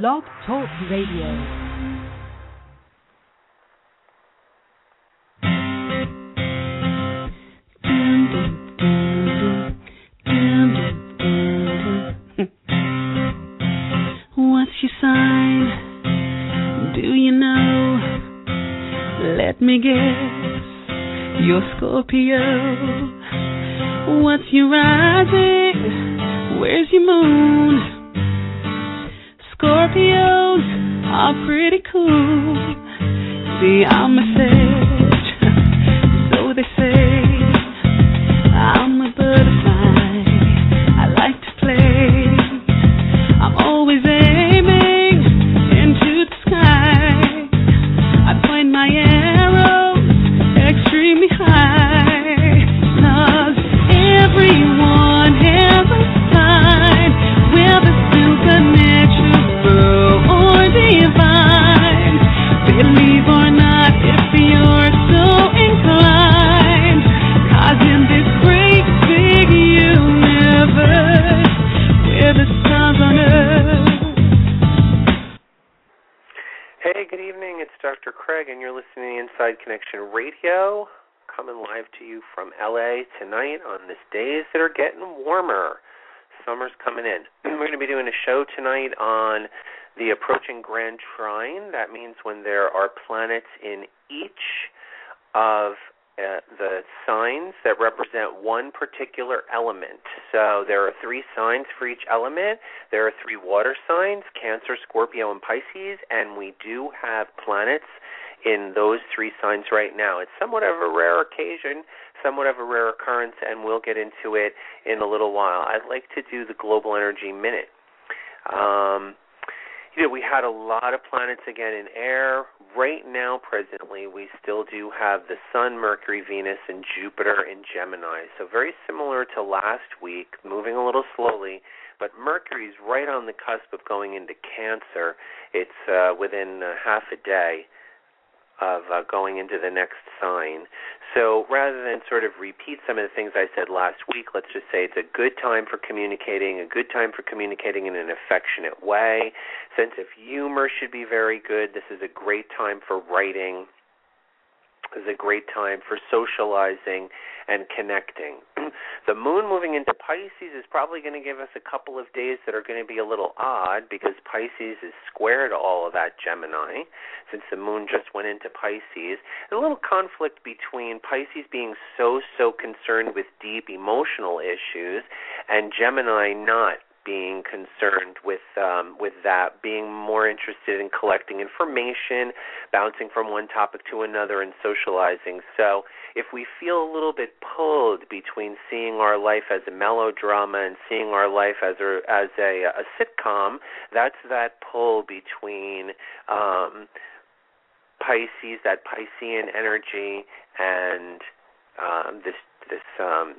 Blog Talk Radio. What's your sign? Do you know? Let me guess. You're Scorpio. What's your rising? Dr. Craig, and you're listening to Inside Connection Radio, coming live to you from LA tonight on these days that are getting warmer. Summer's coming in. We're going to be doing a show tonight on the approaching Grand Trine. That means when there are planets in each of uh, the signs that represent one particular element. So there are three signs for each element. There are three water signs Cancer, Scorpio, and Pisces, and we do have planets in those three signs right now. It's somewhat of a rare occasion, somewhat of a rare occurrence, and we'll get into it in a little while. I'd like to do the Global Energy Minute. Um, you know, we had a lot of planets again in air. Right now, presently, we still do have the Sun, Mercury, Venus, and Jupiter in Gemini. So very similar to last week, moving a little slowly. But Mercury's right on the cusp of going into Cancer. It's uh, within uh, half a day of uh, going into the next sign. So rather than sort of repeat some of the things I said last week, let's just say it's a good time for communicating, a good time for communicating in an affectionate way. Sense of humor should be very good. This is a great time for writing. Is a great time for socializing and connecting. the moon moving into Pisces is probably going to give us a couple of days that are going to be a little odd because Pisces is square to all of that Gemini since the moon just went into Pisces. A little conflict between Pisces being so, so concerned with deep emotional issues and Gemini not being concerned with um, with that, being more interested in collecting information, bouncing from one topic to another, and socializing. So, if we feel a little bit pulled between seeing our life as a melodrama and seeing our life as a as a, a sitcom, that's that pull between um, Pisces, that Piscean energy, and um, this this um,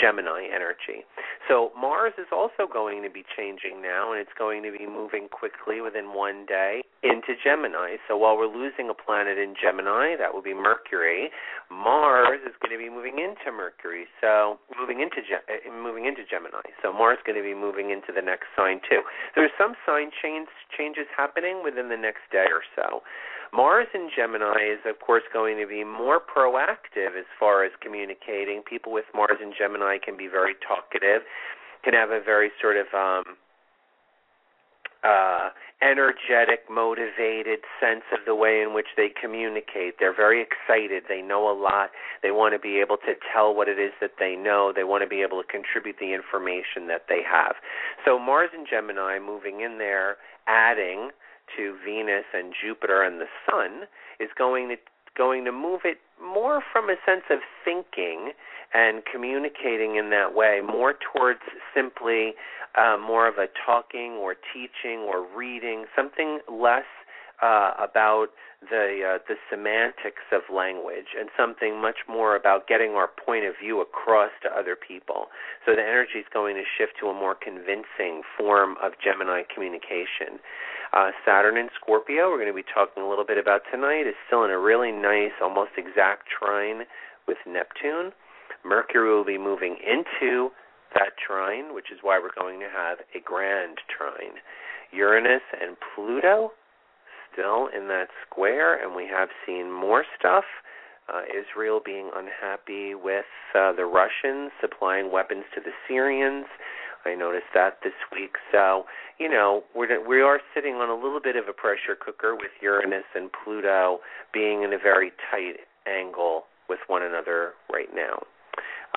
Gemini energy. So Mars is also going to be changing now, and it's going to be moving quickly within one day into Gemini. So while we're losing a planet in Gemini, that will be Mercury. Mars is going to be moving into Mercury, so moving into Ge- eh, moving into Gemini. So Mars is going to be moving into the next sign too. There's some sign change changes happening within the next day or so. Mars in Gemini is, of course, going to be more proactive as far as communicating. People with Mars in Gemini can be very talkative, can have a very sort of um, uh, energetic, motivated sense of the way in which they communicate. They're very excited. They know a lot. They want to be able to tell what it is that they know. They want to be able to contribute the information that they have. So Mars in Gemini moving in there, adding to Venus and Jupiter and the Sun is going to going to move it more from a sense of thinking and communicating in that way, more towards simply uh, more of a talking or teaching or reading, something less uh, about the uh, the semantics of language and something much more about getting our point of view across to other people. So the energy is going to shift to a more convincing form of Gemini communication. Uh, Saturn in Scorpio, we're going to be talking a little bit about tonight, is still in a really nice, almost exact trine with Neptune. Mercury will be moving into that trine, which is why we're going to have a grand trine. Uranus and Pluto still in that square, and we have seen more stuff. Uh, Israel being unhappy with uh, the Russians supplying weapons to the Syrians. I noticed that this week. So, you know, we're, we are sitting on a little bit of a pressure cooker with Uranus and Pluto being in a very tight angle with one another right now.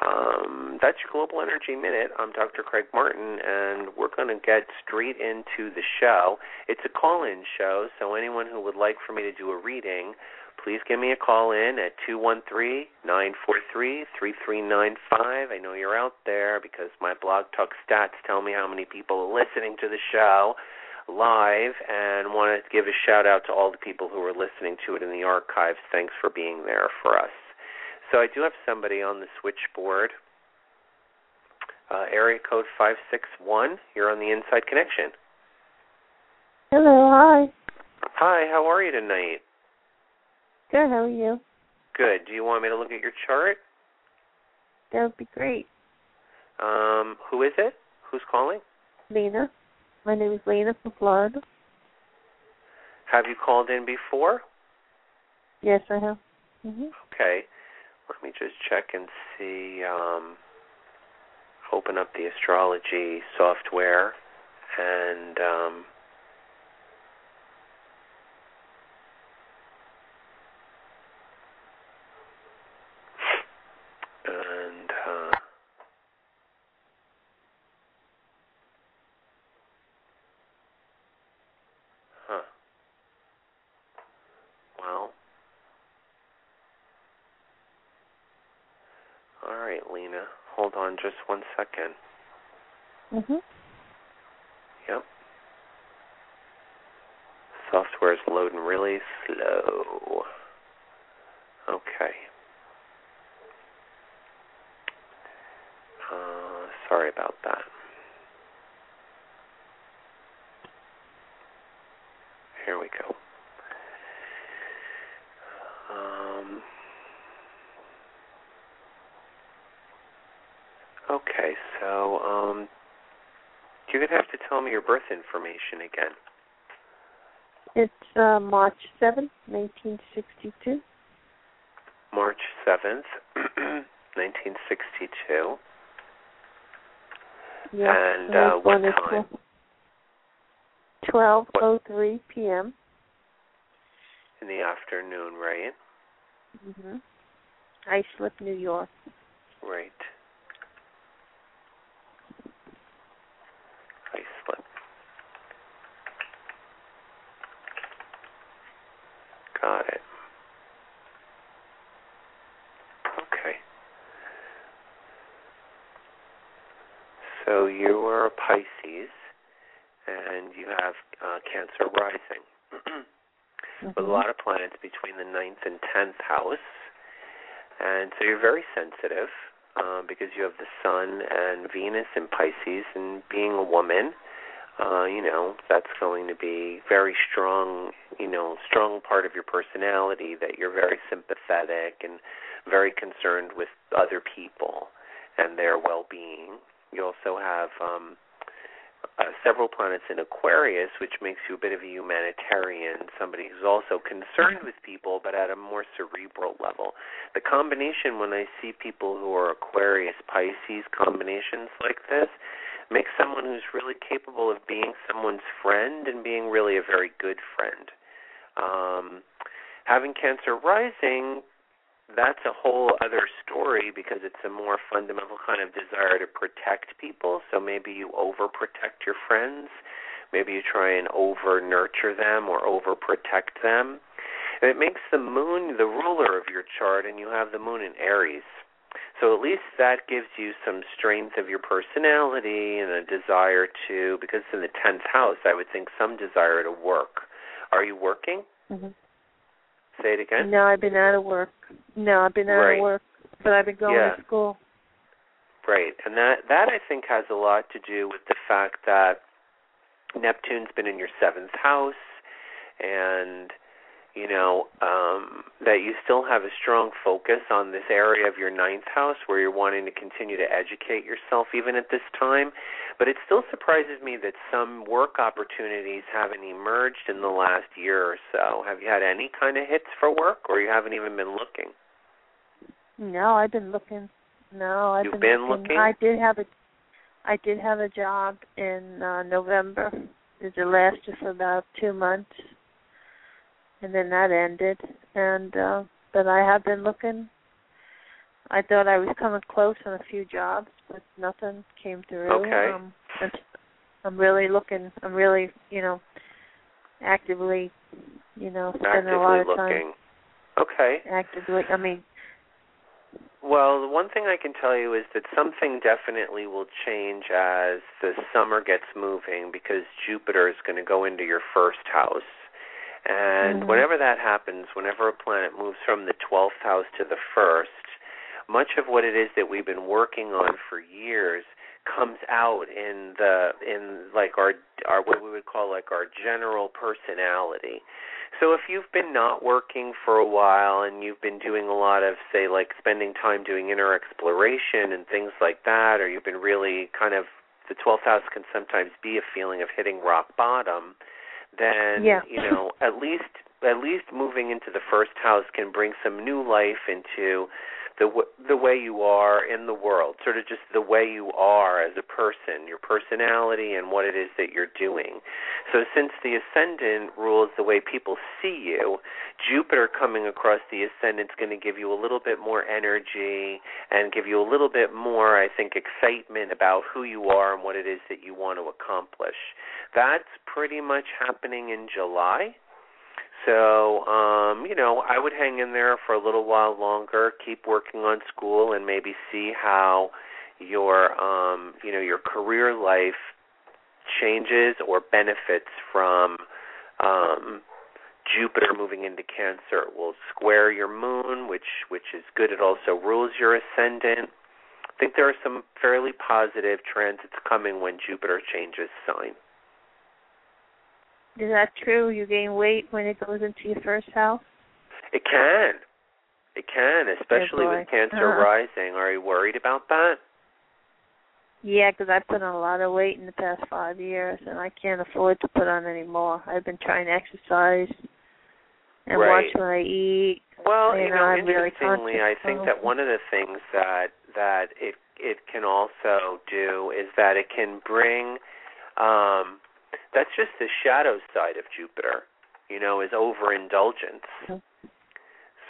Um, that's your Global Energy Minute. I'm Dr. Craig Martin, and we're going to get straight into the show. It's a call in show, so anyone who would like for me to do a reading, please give me a call in at 213 943 3395. I know you're out there because my blog talk stats tell me how many people are listening to the show live and want to give a shout out to all the people who are listening to it in the archives. Thanks for being there for us. So I do have somebody on the switchboard. Uh, area code 561. You're on the Inside Connection. Hello, hi. Hi, how are you tonight? Good, how are you? Good. Do you want me to look at your chart? That would be great. Um, who is it? Who's calling? Lena. My name is Lena from Florida. Have you called in before? Yes, I have. hmm Okay. Let me just check and see. Um, open up the astrology software and um, and uh, huh. Well. All right, Lena. Hold on just one second. Mhm. Yep. Software's loading really slow. Okay. Uh, sorry about that. Here we go. Um, okay, so um, you're gonna have to tell me your birth information again. It's uh, March seventh, 1962. March seventh, nineteen sixty-two. Yeah. And, uh, what born at time? 12:03 p.m. In the afternoon, right? Mhm. Islip, New York. Right. Got it. Okay. So you are a Pisces, and you have uh, Cancer rising. with a Mhm. lot of planets between the ninth and tenth house, and so you're very sensitive um, because you have the Sun and Venus in Pisces, and being a woman, uh, you know that's going to be very strong, you know, strong part of your personality that you're very sympathetic and very concerned with other people and their well-being. You also have um, uh, several planets in Aquarius, which makes you a bit of a humanitarian, somebody who's also concerned with people, but at a more cerebral level. The combination, when I see people who are Aquarius Pisces combinations like this, makes someone who's really capable of being someone's friend and being really a very good friend. Um, having Cancer rising that's a whole other story because it's a more fundamental kind of desire to protect people. So maybe you overprotect your friends. Maybe you try and over nurture them or overprotect them. And it makes the moon the ruler of your chart, and you have the moon in Aries. So at least that gives you some strength of your personality and a desire to, because in the 10th house, I would think some desire to work. Are you working? Mhm. Say it again. No, I've been out of work. No, I've been out Right. of work, but I've been going Yeah. to school. Right, and that that I think has a lot to do with the fact that Neptune's been in your seventh house, and you know, um, that you still have a strong focus on this area of your ninth house where you're wanting to continue to educate yourself even at this time. But it still surprises me that some work opportunities haven't emerged in the last year or so. Have you had any kind of hits for work or you haven't even been looking? No, I've been looking. No, I've You've been, been looking? I did have a I did have a job in uh November. It lasted for about two months and then that ended and uh but I have been looking. I thought I was coming close on a few jobs, but nothing came through. Okay. Um I'm really looking I'm really, you know, actively, you know, spending a lot Actively of time looking. Okay. actively I mean Well, the one thing I can tell you is that something definitely will change as the summer gets moving because Jupiter is going to go into your first house. And Mhm. whenever that happens, whenever a planet moves from the 12th house to the first, much of what it is that we've been working on for years comes out in the in like our our what we would call like our general personality. So if you've been not working for a while and you've been doing a lot of say like spending time doing inner exploration and things like that or you've been really kind of the 12th house can sometimes be a feeling of hitting rock bottom, then Yeah. you know, at least at least moving into the first house can bring some new life into the w- the way you are in the world, sort of just the way you are as a person, your personality and what it is that you're doing. So since the ascendant rules the way people see you, Jupiter coming across the ascendant is going to give you a little bit more energy and give you a little bit more, I think, excitement about who you are and what it is that you want to accomplish. That's pretty much happening in July. So, um, you know, I would hang in there for a little while longer, keep working on school and maybe see how your um, you know, your career life changes or benefits from um Jupiter moving into Cancer. It will square your moon, which which is good. It also rules your ascendant. I think there are some fairly positive transits coming when Jupiter changes sign. Is that true? You gain weight when it goes into your first house? It can. It can, especially with Cancer Uh-huh. rising. Are you worried about that? Yeah, because I've put on a lot of weight in the past five years, and I can't afford to put on any more. I've been trying to exercise and Right. watch what I eat. Well, You you know, know, I'm really interestingly, I think that one of the things that that it it can also do is that it can bring um that's just the shadow side of Jupiter, you know, is overindulgence.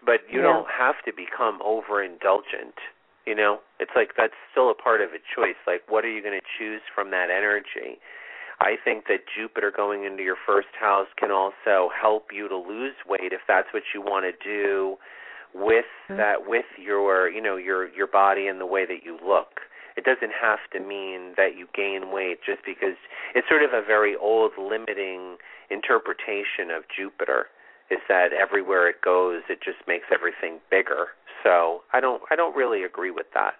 But you Yeah. don't have to become overindulgent. You know, it's like that's still a part of a choice. Like, what are you going to choose from that energy? I think that Jupiter going into your first house can also help you to lose weight if that's what you want to do with Mhm. that with your you know your your body and the way that you look. It doesn't have to mean that you gain weight just because it's sort of a very old limiting interpretation of Jupiter is that everywhere it goes it just makes everything bigger. So, I don't I don't really agree with that.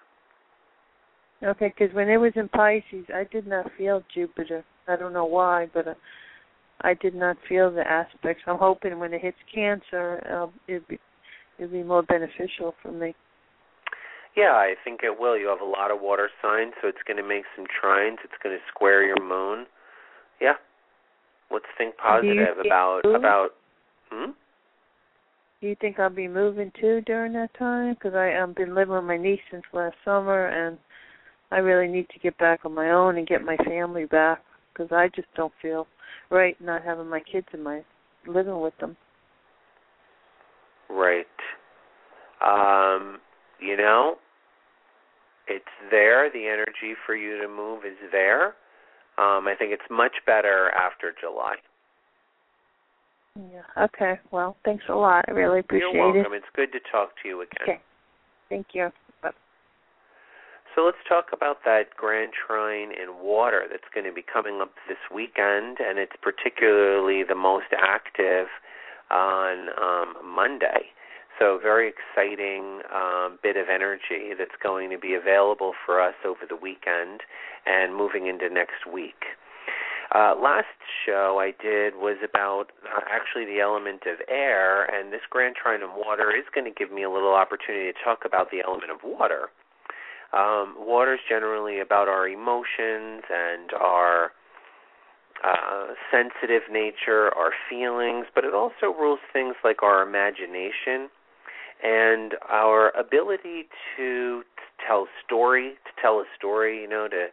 Okay, because when it was in Pisces, I did not feel Jupiter. I don't know why, but uh, I did not feel the aspects. I'm hoping when it hits Cancer, uh, it'll be it'll be more beneficial for me. Yeah, I think it will. You have a lot of water signs, so it's going to make some trines. It's going to square your moon. Yeah. Let's think positive about about. Hmm? Do you think I'll be moving too during that time? Because I I've been living with my niece since last summer, and I really need to get back on my own and get my family back. Because I just don't feel right not having my kids in my living with them. Right. Um, you know, it's there. The energy for you to move is there. Um, I think it's much better after July. Yeah. Okay. Well, thanks a lot. I really appreciate it. You're it. welcome. It's good to talk to you again. Okay. Thank you. Bye. So let's talk about that Grand Trine in water that's going to be coming up this weekend, and it's particularly the most active on um, Monday. So very exciting um, bit of energy that's going to be available for us over the weekend and moving into next week. Uh, last show I did was about uh, actually the element of air, and this Grand Trine of water is going to give me a little opportunity to talk about the element of water. Um, water is generally about our emotions and our uh, sensitive nature, our feelings, but it also rules things like our imagination and our ability to, to tell story, to tell a story, you know, to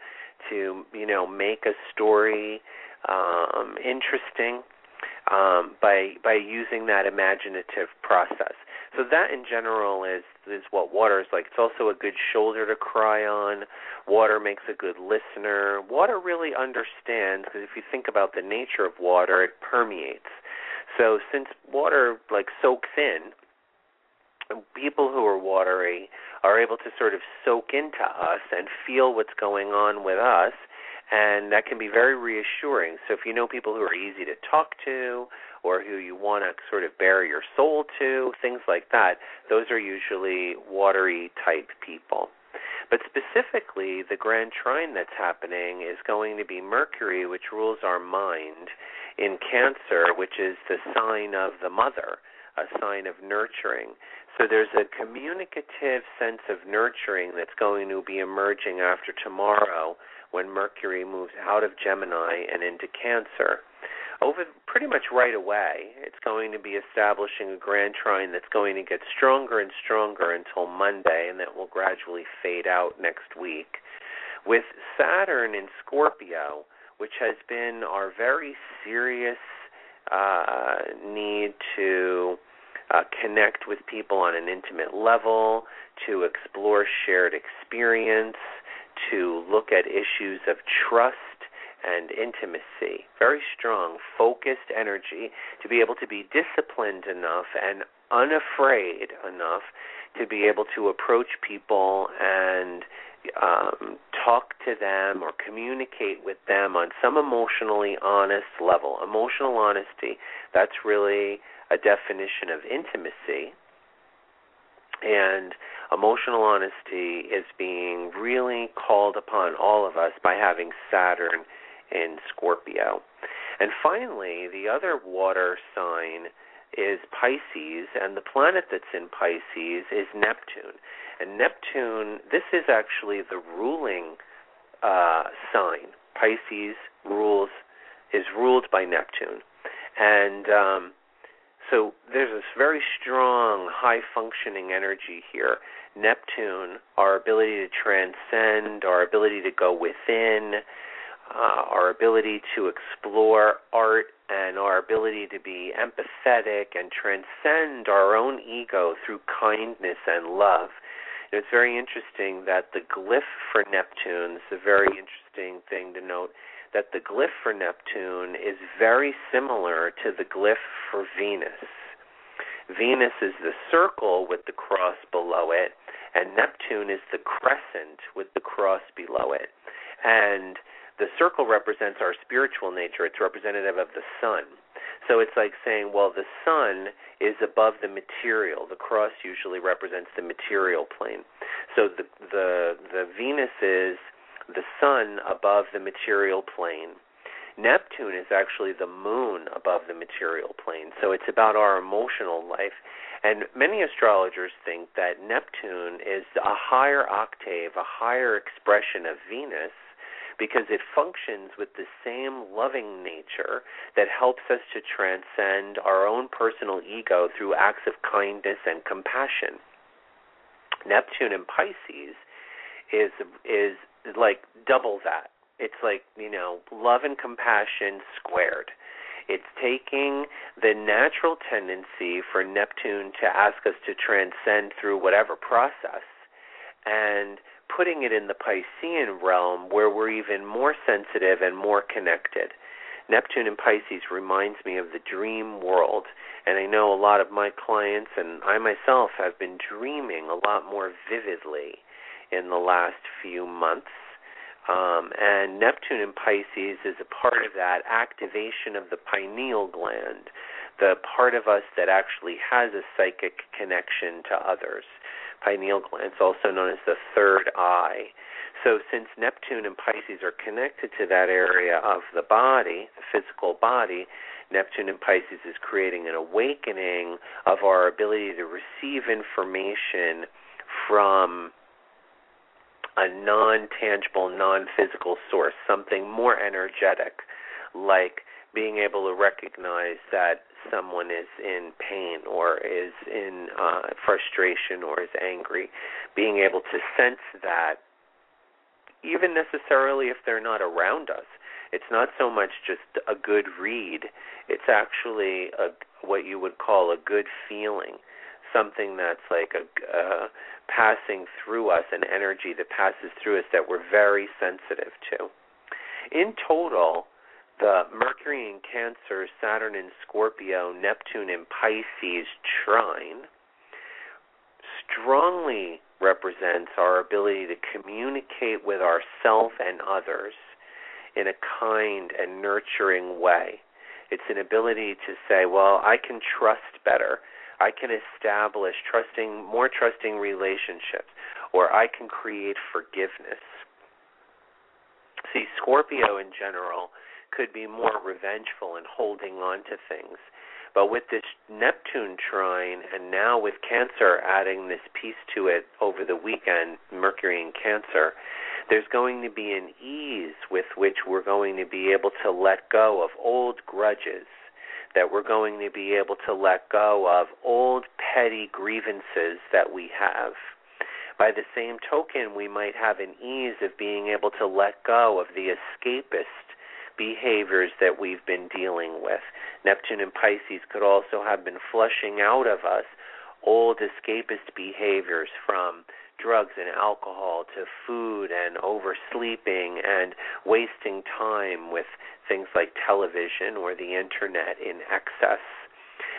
to you know make a story um, interesting um, by by using that imaginative process. So that in general is is what water is like. It's also a good shoulder to cry on. Water makes a good listener. Water really understands because if you think about the nature of water, it permeates. So since water like soaks in, people who are watery are able to sort of soak into us and feel what's going on with us and that can be very reassuring. So if you know people who are easy to talk to or who you want to sort of bare your soul to, things like that, those are usually watery type people. But specifically, the grand trine that's happening is going to be Mercury, which rules our mind, in Cancer, which is the sign of the mother, a sign of nurturing. So there's a communicative sense of nurturing that's going to be emerging after tomorrow when Mercury moves out of Gemini and into Cancer. Over pretty much right away, it's going to be establishing a grand trine that's going to get stronger and stronger until Monday, and that will gradually fade out next week. With Saturn in Scorpio, which has been our very serious uh, need to uh, connect with people on an intimate level, to explore shared experience, to look at issues of trust and intimacy. Very strong, focused energy to be able to be disciplined enough and unafraid enough to be able to approach people and um, talk to them or communicate with them on some emotionally honest level. Emotional honesty, that's really a definition of intimacy. And emotional honesty is being really called upon all of us by having Saturn in Scorpio. And finally, the other water sign is Pisces, and the planet that's in Pisces is Neptune. And Neptune, this is actually the ruling uh, sign. Pisces rules is ruled by Neptune, and um, so there's this very strong, high functioning energy here. Neptune, our ability to transcend, our ability to go within, uh, our ability to explore art, and our ability to be empathetic and transcend our own ego through kindness and love. And it's very interesting that the glyph for Neptune is a very interesting thing to note that the glyph for Neptune is very similar to the glyph for Venus. Venus is the circle with the cross below it, and Neptune is the crescent with the cross below it. And the circle represents our spiritual nature, it's representative of the sun. So it's like saying, well, the sun is above the material. The cross usually represents the material plane. So the the the Venus is the sun above the material plane. Neptune is actually the moon above the material plane. So it's about our emotional life. And many astrologers think that Neptune is a higher octave, a higher expression of Venus because it functions with the same loving nature that helps us to transcend our own personal ego through acts of kindness and compassion. Neptune in Pisces is is like double that. It's like, you know, love and compassion squared. It's taking the natural tendency for Neptune to ask us to transcend through whatever process and putting it in the Piscean realm where we're even more sensitive and more connected. Neptune in Pisces reminds me of the dream world, and I know a lot of my clients and I myself have been dreaming a lot more vividly in the last few months. Um, and Neptune in Pisces is a part of that activation of the pineal gland, the part of us that actually has a psychic connection to others. Pineal gland is also known as the third eye. So, since Neptune and Pisces are connected to that area of the body, the physical body, Neptune and Pisces is creating an awakening of our ability to receive information from a non tangible, non physical source, something more energetic, like being able to recognize that someone is in pain or is in uh, frustration or is angry, being able to sense that, even necessarily if they're not around us. It's not so much just a good read, it's actually a, what you would call a good feeling, something that's like a uh, passing through us, an energy that passes through us that we're very sensitive to. In total, the Mercury in Cancer, Saturn in Scorpio, Neptune in Pisces trine strongly represents our ability to communicate with ourself and others in a kind and nurturing way. It's an ability to say, well, I can trust better. I can establish trusting more trusting relationships or I can create forgiveness. See, Scorpio in general could be more revengeful and holding on to things. But with this Neptune trine and now with Cancer adding this piece to it over the weekend, Mercury in Cancer, there's going to be an ease with which we're going to be able to let go of old grudges, that we're going to be able to let go of old petty grievances that we have. By the same token, we might have an ease of being able to let go of the escapist behaviors that we've been dealing with. Neptune and Pisces could also have been flushing out of us old escapist behaviors from drugs and alcohol to food and oversleeping and wasting time with things like television or the internet in excess.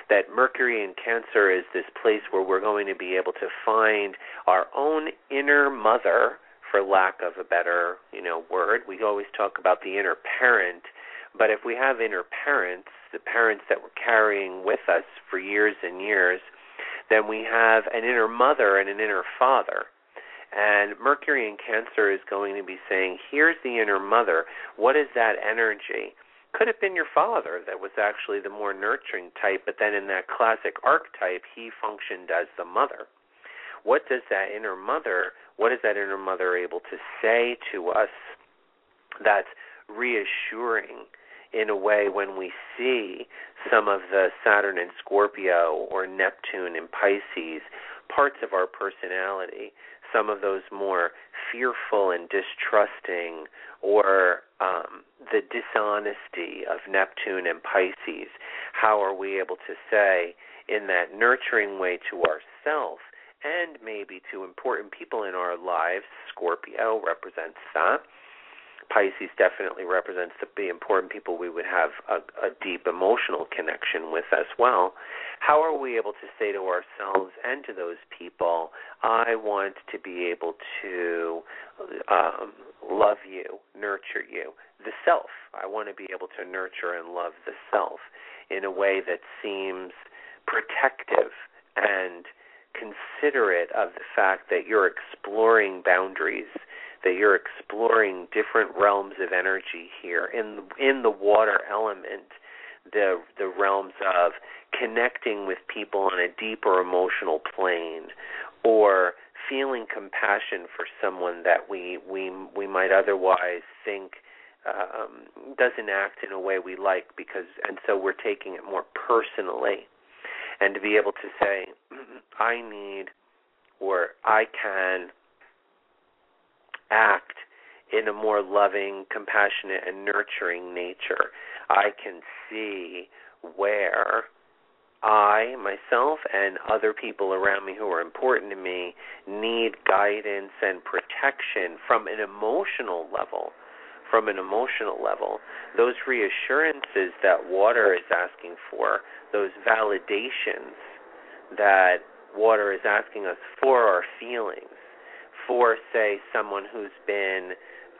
That Mercury in Cancer is this place where we're going to be able to find our own inner mother for lack of a better, you know, word. We always talk about the inner parent, but if we have inner parents, the parents that we're carrying with us for years and years, then we have an inner mother and an inner father. And Mercury in Cancer is going to be saying, here's the inner mother. What is that energy? Could have been your father that was actually the more nurturing type, but then in that classic archetype, he functioned as the mother. What does that inner mother what is that inner mother able to say to us that's reassuring in a way when we see some of the Saturn and Scorpio or Neptune and Pisces parts of our personality, some of those more fearful and distrusting or um, the dishonesty of Neptune and Pisces, how are we able to say in that nurturing way to ourselves and maybe to important people in our lives. Scorpio represents that. Pisces definitely represents the, the important people we would have a, a deep emotional connection with as well. How are we able to say to ourselves and to those people, I want to be able to um, love you, nurture you, the self. I want to be able to nurture and love the self in a way that seems protective and considerate of the fact that you're exploring boundaries, that you're exploring different realms of energy here in in the water element, the the realms of connecting with people on a deeper emotional plane, or feeling compassion for someone that we we we might otherwise think um, doesn't act in a way we like because and so we're taking it more personally. And to be able to say, I need or I can act in a more loving, compassionate, and nurturing nature. I can see where I, myself, and other people around me who are important to me need guidance and protection from an emotional level. From an emotional level, those reassurances that water is asking for those validations that water is asking us for our feelings, for, say, someone who's been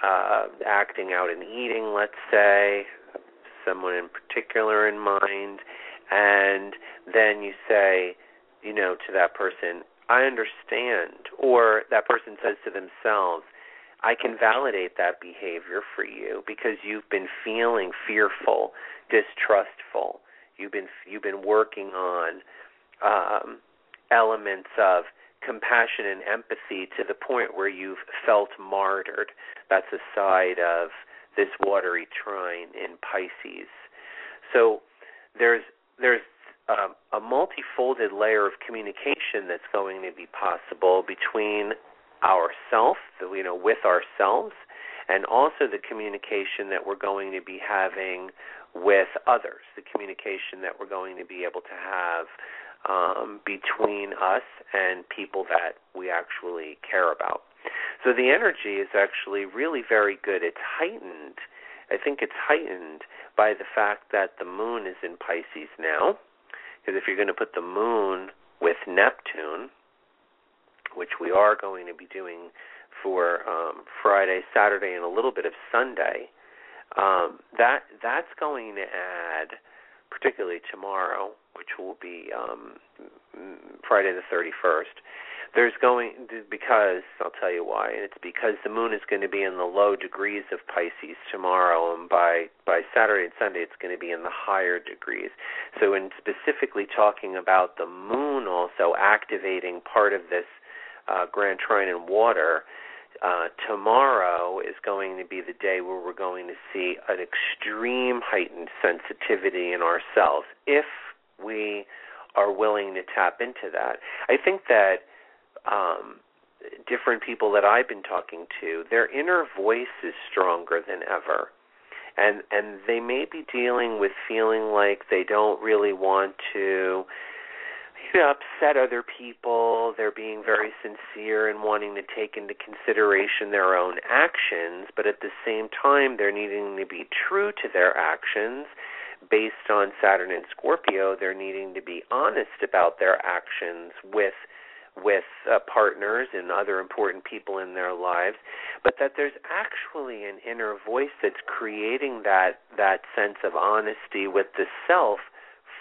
uh, acting out and eating, let's say, someone in particular in mind, and then you say, you know, to that person, I understand, or that person says to themselves, I can validate that behavior for you because you've been feeling fearful, distrustful. You've been you've been working on um, elements of compassion and empathy to the point where you've felt martyred. That's a side of this watery trine in Pisces. So there's there's um, a multifolded layer of communication that's going to be possible between ourselves, you know, with ourselves, and also the communication that we're going to be having with others, the communication that we're going to be able to have um, between us and people that we actually care about. So the energy is actually really very good. It's heightened. I think it's heightened by the fact that the moon is in Pisces now. Because if you're going to put the moon with Neptune, which we are going to be doing for um, Friday, Saturday, and a little bit of Sunday, um, that that's going to add, particularly tomorrow, which will be um, Friday the 31st. There's going because I'll tell you why, and it's because the moon is going to be in the low degrees of Pisces tomorrow, and by by Saturday and Sunday it's going to be in the higher degrees. So, in specifically talking about the moon also activating part of this uh, Grand Trine in water, uh, tomorrow is going to be the day where we're going to see an extreme heightened sensitivity in ourselves if we are willing to tap into that. I think that um, different people that I've been talking to, their inner voice is stronger than ever. And and they may be dealing with feeling like they don't really want to upset other people. They're being very sincere and wanting to take into consideration their own actions, but at the same time, they're needing to be true to their actions based on Saturn and Scorpio, they're needing to be honest about their actions with with uh, partners and other important people in their lives, but that there's actually an inner voice that's creating that that sense of honesty with the self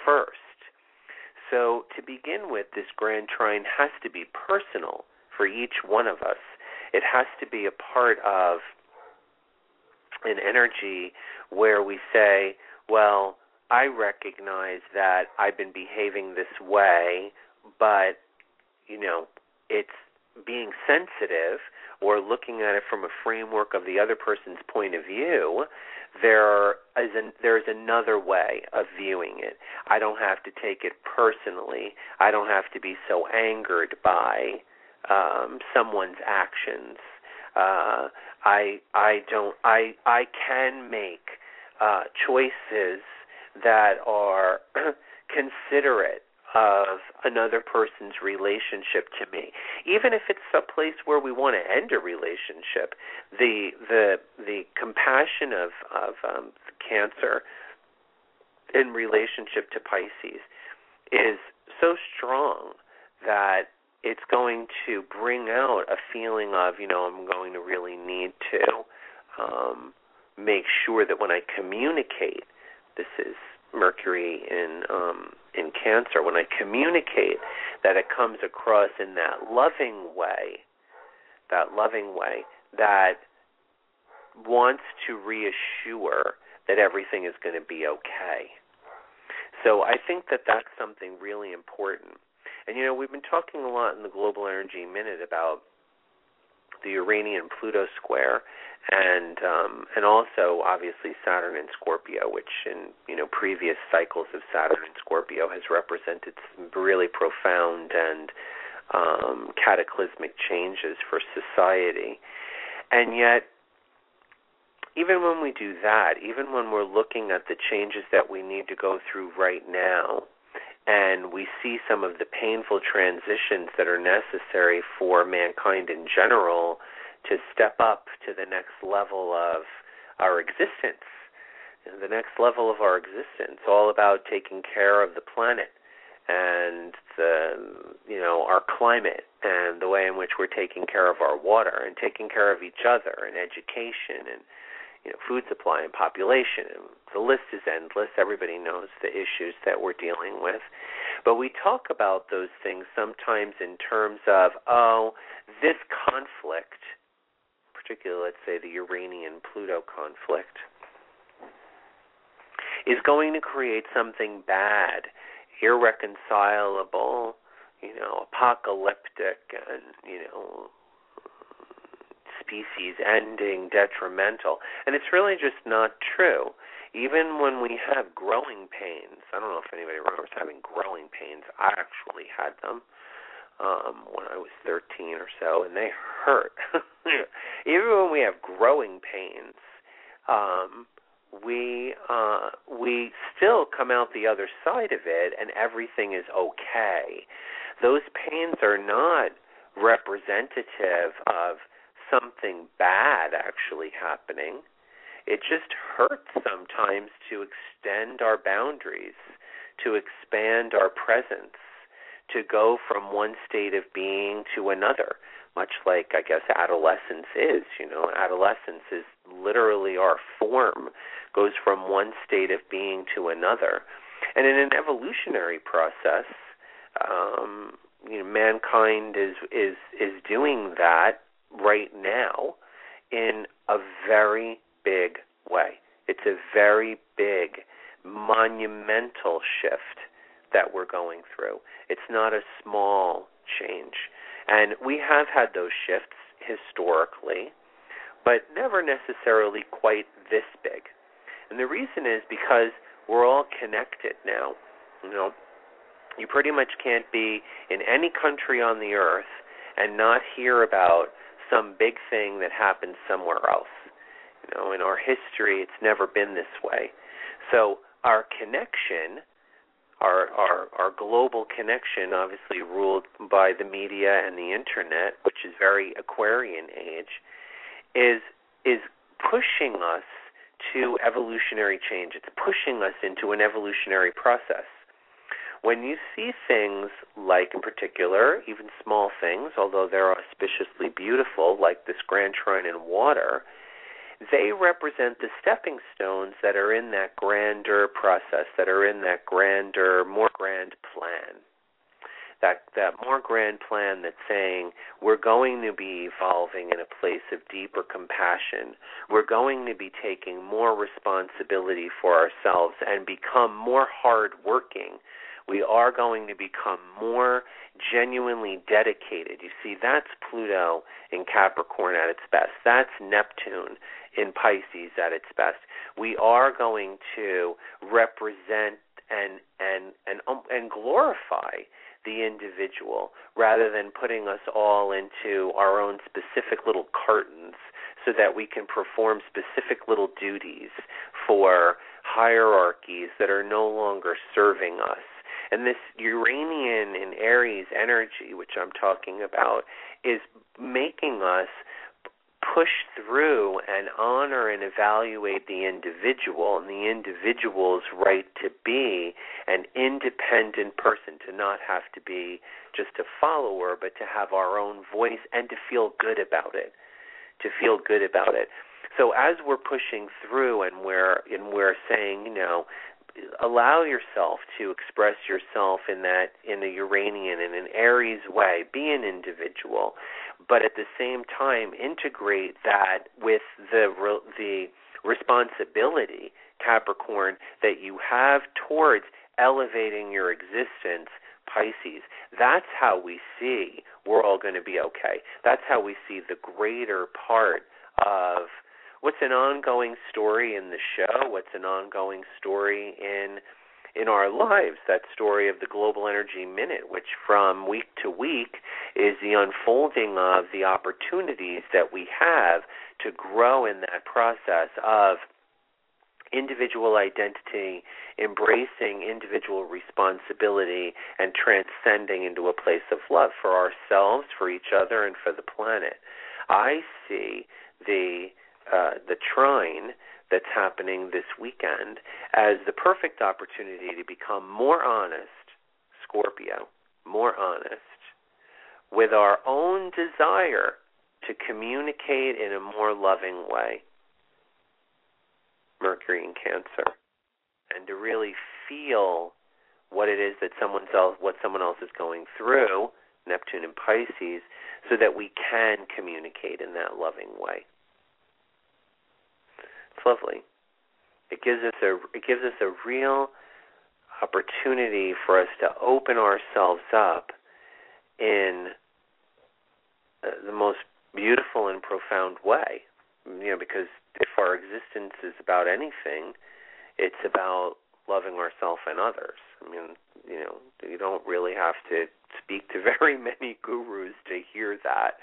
first. So to begin with, this grand trine has to be personal for each one of us. It has to be a part of an energy where we say, well, I recognize that I've been behaving this way, but you know, it's being sensitive or looking at it from a framework of the other person's point of view, there is an, there's another way of viewing it. I don't have to take it personally. I don't have to be so angered by um, someone's actions. Uh, I I don't I I can make uh, choices that are considerate of another person's relationship to me. Even if it's a place where we want to end a relationship the the the compassion of of um cancer in relationship to pisces is so strong that it's going to bring out a feeling of you know i'm going to really need to um make sure that when i communicate this is Mercury in um, in Cancer, when I communicate, that it comes across in that loving way, that loving way that wants to reassure that everything is going to be okay. So I think that that's something really important. And you know, we've been talking a lot in the Global Energy Minute about the Uranian Pluto square and um, and also obviously Saturn and Scorpio, which in you know previous cycles of Saturn and Scorpio has represented some really profound and um, cataclysmic changes for society, and yet. Even when we do that, even when we're looking at the changes that we need to go through right now, and we see some of the painful transitions that are necessary for mankind in general to step up to the next level of our existence, the next level of our existence, all about taking care of the planet and the you know our climate and the way in which we're taking care of our water and taking care of each other and education and you know food supply and population. And the list is endless. Everybody knows the issues that we're dealing with. But we talk about those things sometimes in terms of oh this conflict particularly, let's say the Uranian Pluto conflict, is going to create something bad, irreconcilable, you know, apocalyptic, and, you know, species ending, detrimental. And it's really just not true. Even when we have growing pains, I don't know if anybody remembers having growing pains. I actually had them um when I was 13 or so and they hurt. Even when we have growing pains, um we uh we still come out the other side of it and everything is okay. Those pains are not representative of something bad actually happening. It just hurts sometimes to extend our boundaries, to expand our presence, to go from one state of being to another, much like I guess adolescence is. You know, adolescence is literally our form, goes from one state of being to another. And in an evolutionary process, um, you know, mankind is is is doing that right now in a very big way. It's a very big, monumental shift that we're going through. It's not a small change. And we have had those shifts historically, but never necessarily quite this big. And the reason is because we're all connected now. You know, you pretty much can't be in any country on the earth and not hear about some big thing that happened somewhere else. You know, in our history, it's never been this way. So our connection, our our our global connection, obviously ruled by the media and the internet, which is very Aquarian age, is is pushing us to evolutionary change. It's pushing us into an evolutionary process when you see things like, in particular, even small things, although they're auspiciously beautiful, like this grand trine in water, they represent the stepping stones that are in that grander process, that are in that grander, more grand plan. That that more grand plan that's saying we're going to be evolving in a place of deeper compassion. We're going to be taking more responsibility for ourselves and become more hardworking we are going to become more genuinely dedicated. You see, that's Pluto in Capricorn at its best. That's Neptune in Pisces at its best. We are going to represent and and and um, and glorify the individual rather than putting us all into our own specific little cartons so that we can perform specific little duties for hierarchies that are no longer serving us and this Uranian and Aries energy, which I'm talking about, is making us push through and honor and evaluate the individual and the individual's right to be an independent person, to not have to be just a follower, but to have our own voice and to feel good about it. To feel good about it. So as we're pushing through and we're and we're saying, you know, allow yourself to express yourself in that in a Uranian in an Aries way. Be an individual, but at the same time integrate that with the the responsibility Capricorn that you have towards elevating your existence Pisces. That's how we see we're all going to be okay. That's how we see the greater part of what's an ongoing story in the show, what's an ongoing story in in our lives, that story of the Global Energy Minute, which from week to week is the unfolding of the opportunities that we have to grow in that process of individual identity, embracing individual responsibility, and transcending into a place of love for ourselves, for each other, and for the planet. I see the uh, the trine that's happening this weekend as the perfect opportunity to become more honest, Scorpio, more honest, with our own desire to communicate in a more loving way. Mercury in Cancer, and to really feel what it is that someone else, what someone else is going through, Neptune and Pisces, so that we can communicate in that loving way lovely. It gives us a it gives us a real opportunity for us to open ourselves up in uh, the most beautiful and profound way. You know, because if our existence is about anything, it's about loving ourselves and others. I mean, you know, you don't really have to speak to very many gurus to hear that.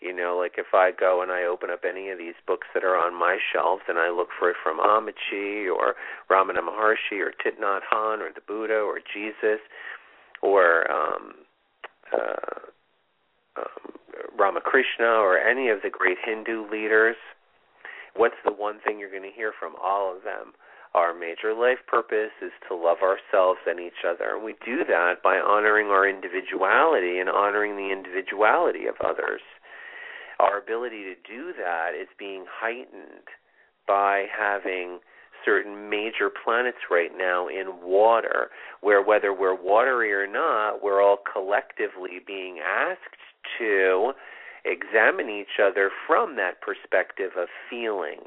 You know, like if I go and I open up any of these books that are on my shelves and I look for it from Ammachi or Ramana Maharshi or Thich Nhat or the Buddha or Jesus or um, uh, um, Ramakrishna or any of the great Hindu leaders, what's the one thing you're going to hear from all of them? Our major life purpose is to love ourselves and each other. And we do that by honoring our individuality and honoring the individuality of others. Our ability to do that is being heightened by having certain major planets right now in water, where whether we're watery or not, we're all collectively being asked to examine each other from that perspective of feeling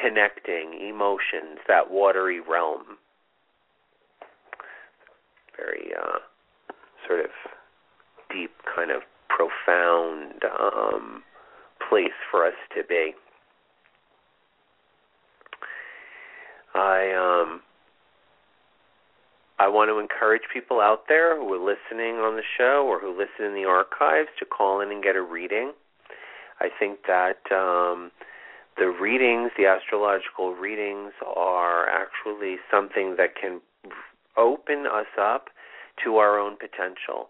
connecting emotions, that watery realm. Very uh, sort of deep, kind of profound um, place for us to be. I um I want to encourage people out there who are listening on the show or who listen in the archives to call in and get a reading. I think that um the readings, the astrological readings, are actually something that can open us up to our own potential,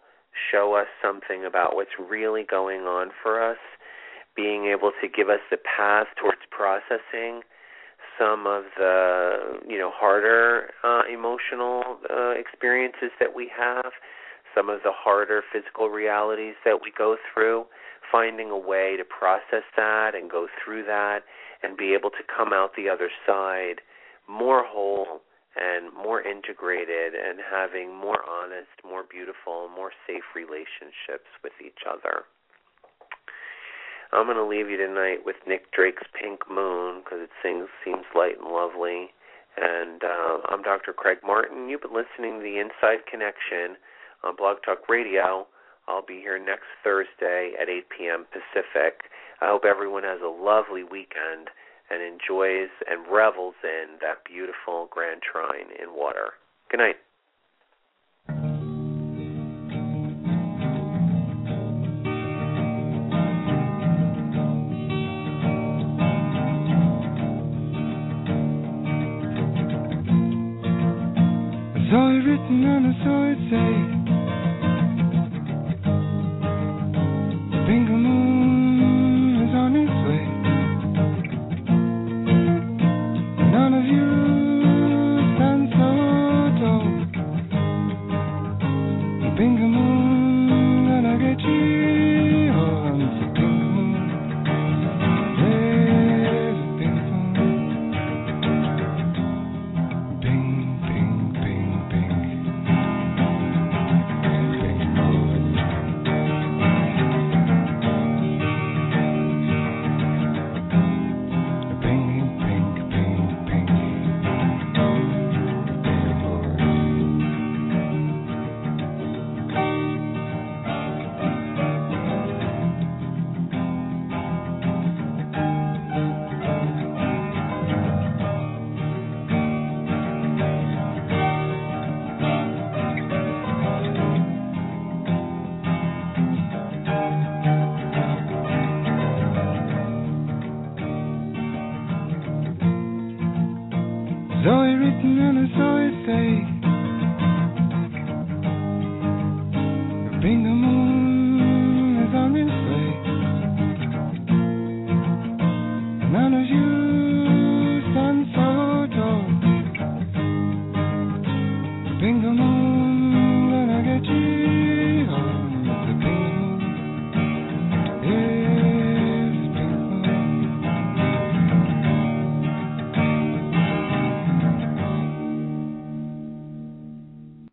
show us something about what's really going on for us, being able to give us the path towards processing some of the you know harder uh, emotional uh, experiences that we have, some of the harder physical realities that we go through, finding a way to process that and go through that and be able to come out the other side more whole and more integrated and having more honest, more beautiful, more safe relationships with each other. I'm going to leave you tonight with Nick Drake's Pink Moon because it sings, seems light and lovely. And uh, I'm Dr. Craig Martin. You've been listening to the Inside Connection on Blog Talk Radio. I'll be here next Thursday at 8 p.m. Pacific. I hope everyone has a lovely weekend and enjoys and revels in that beautiful Grand Trine in water. Good night.